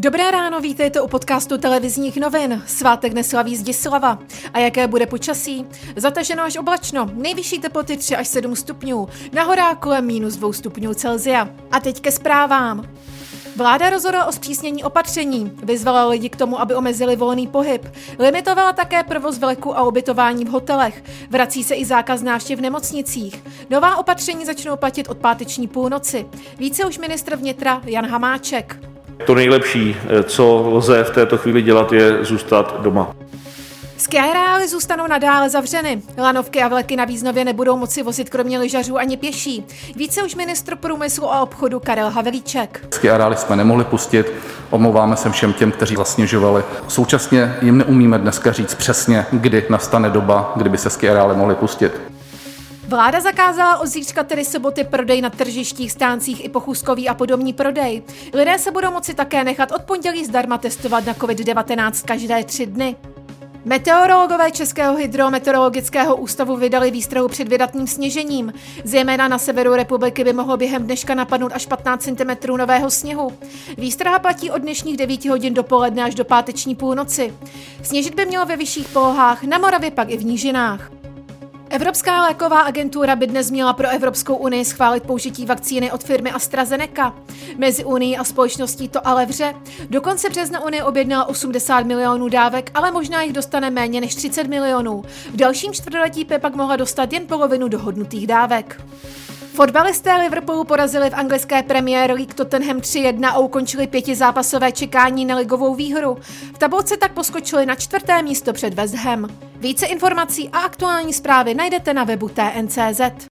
Dobré ráno, vítejte u podcastu televizních novin. Svátek neslaví Zdislava. A jaké bude počasí? Zataženo až oblačno, nejvyšší teploty 3 až 7 stupňů, na horách kolem minus 2 stupňů Celzia. A teď ke zprávám. Vláda rozhodla o zpřísnění opatření, vyzvala lidi k tomu, aby omezili volný pohyb, limitovala také provoz vleku a ubytování v hotelech, vrací se i zákaz návštěv v nemocnicích. Nová opatření začnou platit od páteční půlnoci. Více už ministr vnitra Jan Hamáček. To nejlepší, eh, co lze v této chvíli dělat, je zůstat doma. Skyreály zůstanou nadále zavřeny. Lanovky a vleky na Význově nebudou moci vozit kromě lyžařů ani pěší. Více už ministr průmyslu a obchodu Karel Havelíček. Skiareály jsme nemohli pustit, omlouváme se všem těm, kteří vlastně žovali. Současně jim neumíme dneska říct přesně, kdy nastane doba, kdyby se skiareály mohly pustit. Vláda zakázala od zítřka tedy soboty prodej na tržištích, stáncích i pochůzkový a podobný prodej. Lidé se budou moci také nechat od pondělí zdarma testovat na COVID-19 každé tři dny. Meteorologové Českého hydrometeorologického ústavu vydali výstrahu před vydatným sněžením. Zejména na severu republiky by mohlo během dneška napadnout až 15 cm nového sněhu. Výstraha platí od dnešních 9 hodin dopoledne až do páteční půlnoci. Sněžit by mělo ve vyšších polohách, na Moravě pak i v nížinách. Evropská léková agentura by dnes měla pro Evropskou unii schválit použití vakcíny od firmy AstraZeneca. Mezi unii a společností to ale vře. Do konce března Unie objednala 80 milionů dávek, ale možná jich dostane méně než 30 milionů. V dalším čtvrtletí by pak mohla dostat jen polovinu dohodnutých dávek. Fotbalisté Liverpoolu porazili v anglické Premier League Tottenham 3-1 a ukončili pětizápasové čekání na ligovou výhru. V tabulce tak poskočili na čtvrté místo před West Ham. Více informací a aktuální zprávy najdete na webu TNCZ.